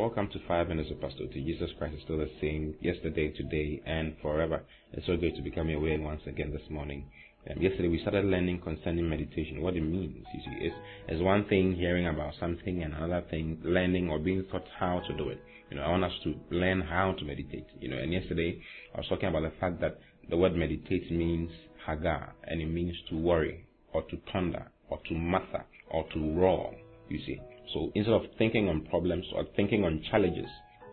Welcome to Five Minutes of Pastor T. Jesus Christ is still the same yesterday, today, and forever. It's so great to become aware once again this morning. Um, yesterday we started learning concerning meditation, what it means. You see, it's, it's one thing hearing about something and another thing learning or being taught how to do it. You know, I want us to learn how to meditate. You know, and yesterday I was talking about the fact that the word meditate means hagah, and it means to worry, or to ponder, or to matter, or to roar. You see, so instead of thinking on problems or thinking on challenges,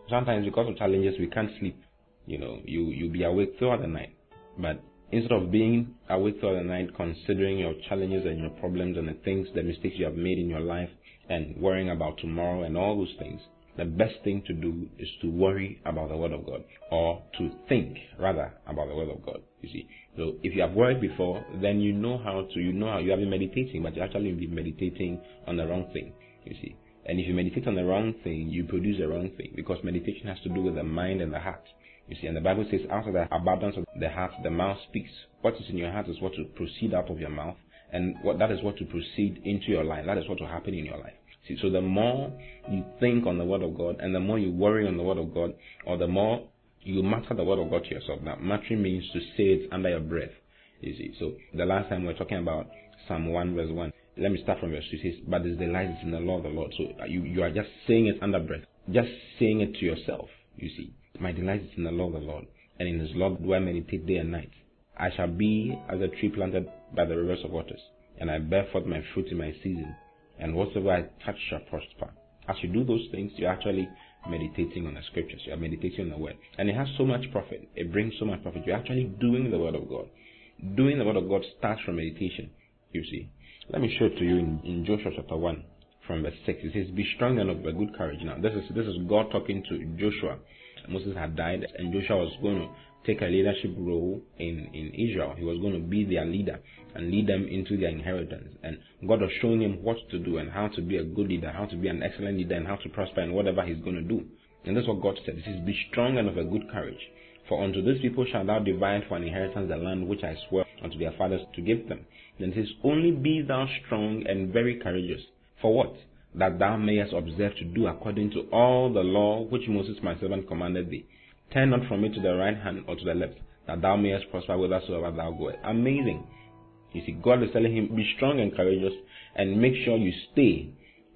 sometimes because of challenges we can't sleep. You know, you you'll be awake throughout the night, but instead of being awake throughout the night, considering your challenges and your problems and the things, the mistakes you have made in your life, and worrying about tomorrow and all those things, the best thing to do is to worry about the Word of God or to think rather about the Word of God. You see, so if you have worried before, then you know how to, you know how you have been meditating, but you actually been meditating on the wrong thing. You see, and if you meditate on the wrong thing, you produce the wrong thing because meditation has to do with the mind and the heart. You see, and the Bible says, out of the abundance of the heart, the mouth speaks. What is in your heart is what to proceed out of your mouth, and what that is what to proceed into your life. That is what will happen in your life. See, so the more you think on the Word of God, and the more you worry on the Word of God, or the more you mutter the Word of God to yourself. Now, muttering means to say it under your breath. You see, so the last time we were talking about Psalm 1 verse 1. Let me start from verse 2. It says, But his delight is in the law of the Lord. So uh, you, you are just saying it under breath. Just saying it to yourself, you see. My delight is in the law of the Lord, and in his law do I meditate day and night. I shall be as a tree planted by the rivers of waters, and I bear forth my fruit in my season and whatsoever I touch shall prosper. As you do those things, you're actually meditating on the scriptures, you're meditating on the word. And it has so much profit, it brings so much profit. You're actually doing the word of God. Doing the word of God starts from meditation, you see. Let me show it to you in, in Joshua chapter 1 from verse 6. It says, Be strong and of a good courage. Now, this is, this is God talking to Joshua. Moses had died, and Joshua was going to take a leadership role in, in Israel. He was going to be their leader and lead them into their inheritance. And God was showing him what to do and how to be a good leader, how to be an excellent leader, and how to prosper in whatever he's going to do. And that's what God said. He says, Be strong and of a good courage. For unto these people shall thou divide for an inheritance the land which I swore unto their fathers to give them. Then it says, Only be thou strong and very courageous. For what? That thou mayest observe to do according to all the law which Moses my servant commanded thee. Turn not from it to the right hand or to the left, that thou mayest prosper whithersoever thou goest. Amazing. You see, God is telling him, be strong and courageous and make sure you stay.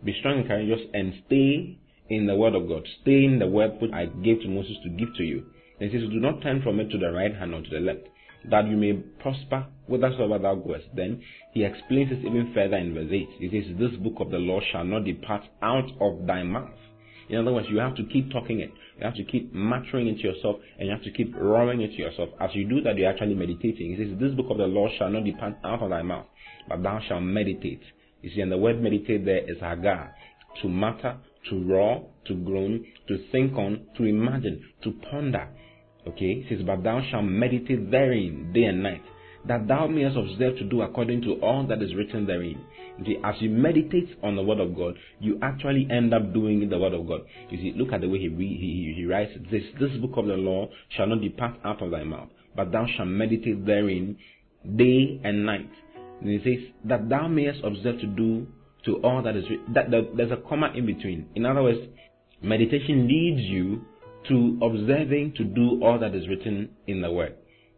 Be strong and courageous and stay in the word of God. Stay in the word which I gave to Moses to give to you. He says, do not turn from it to the right hand or to the left, that you may prosper whithersoever thou goest. Then he explains this even further in verse 8. He says, This book of the law shall not depart out of thy mouth. In other words, you have to keep talking it. You have to keep muttering it to yourself and you have to keep roaring it to yourself. As you do that, you're actually meditating. He says, This book of the law shall not depart out of thy mouth, but thou shalt meditate. You see, and the word meditate there is hagah, to mutter, to roar, to groan, to think on, to imagine, to ponder. Okay? He says, But thou shalt meditate therein day and night, that thou mayest observe to do according to all that is written therein. See, as you meditate on the word of God, you actually end up doing the word of God. You see, look at the way he he, he writes this. This book of the law shall not depart out of thy mouth, but thou shalt meditate therein day and night. And he says that thou mayest observe to do to all that is written. That, that there's a comma in between. In other words, meditation leads you to observing to do all that is written in the word.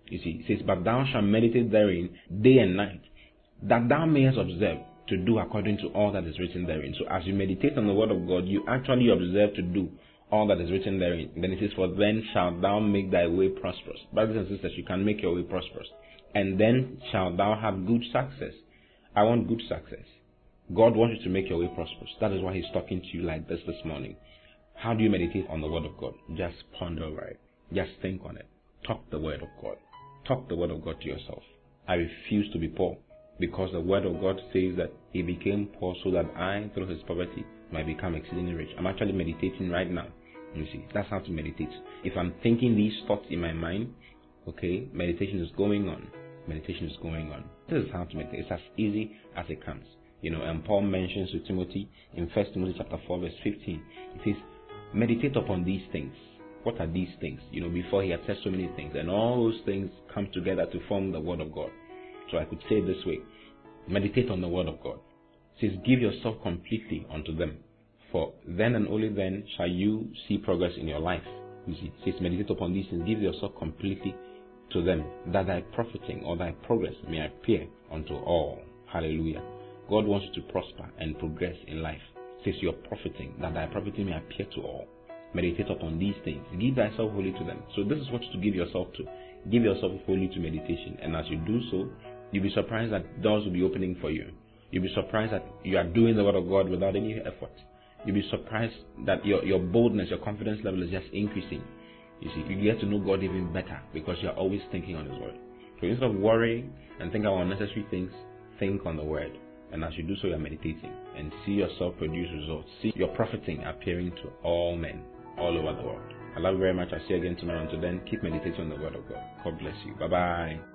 You see, it says, But thou shalt meditate therein day and night, that thou mayest observe to do according to all that is written therein. So as you meditate on the word of God, you actually observe to do all that is written therein. Then it says, For then shalt thou make thy way prosperous. Brothers and sisters, you can make your way prosperous. And then shalt thou have good success. I want good success. God wants you to make your way prosperous. That is why He's talking to you like this this morning. How do you meditate on the Word of God? Just ponder over it. Just think on it. Talk the Word of God. Talk the Word of God to yourself. I refuse to be poor because the word of God says that he became poor so that I, through his poverty, might become exceedingly rich. I'm actually meditating right now. You see, that's how to meditate. If I'm thinking these thoughts in my mind, okay, meditation is going on. Meditation is going on. This is how to meditate. It's as easy as it comes. You know, and Paul mentions to Timothy in First Timothy chapter 4, verse 15. He says, Meditate upon these things. What are these things? You know, before he had said so many things, and all those things come together to form the word of God. So I could say this way meditate on the word of God. It says, Give yourself completely unto them, For then and only then shall you see progress in your life. You see, it says, meditate upon these things, give yourself completely to them, that thy profiting or thy progress may appear unto all. Hallelujah. God wants you to prosper and progress in life. Says you're profiting, that thy profiting may appear to all. Meditate upon these things. Give thyself wholly to them. So this is what to give yourself to. Give yourself wholly to meditation. And as you do so, you'll be surprised that doors will be opening for you. You'll be surprised that you are doing the word of God without any effort. You'll be surprised that your, your boldness, your confidence level is just increasing. You see, you get to know God even better because you're always thinking on His word. So instead of worrying and thinking about unnecessary things, think on the word. And as you do so, you're meditating and see yourself produce results. See your profiting appearing to all men all over the world. I love you very much. I'll see you again tomorrow. Until then, keep meditating on the word of God. God bless you. Bye bye.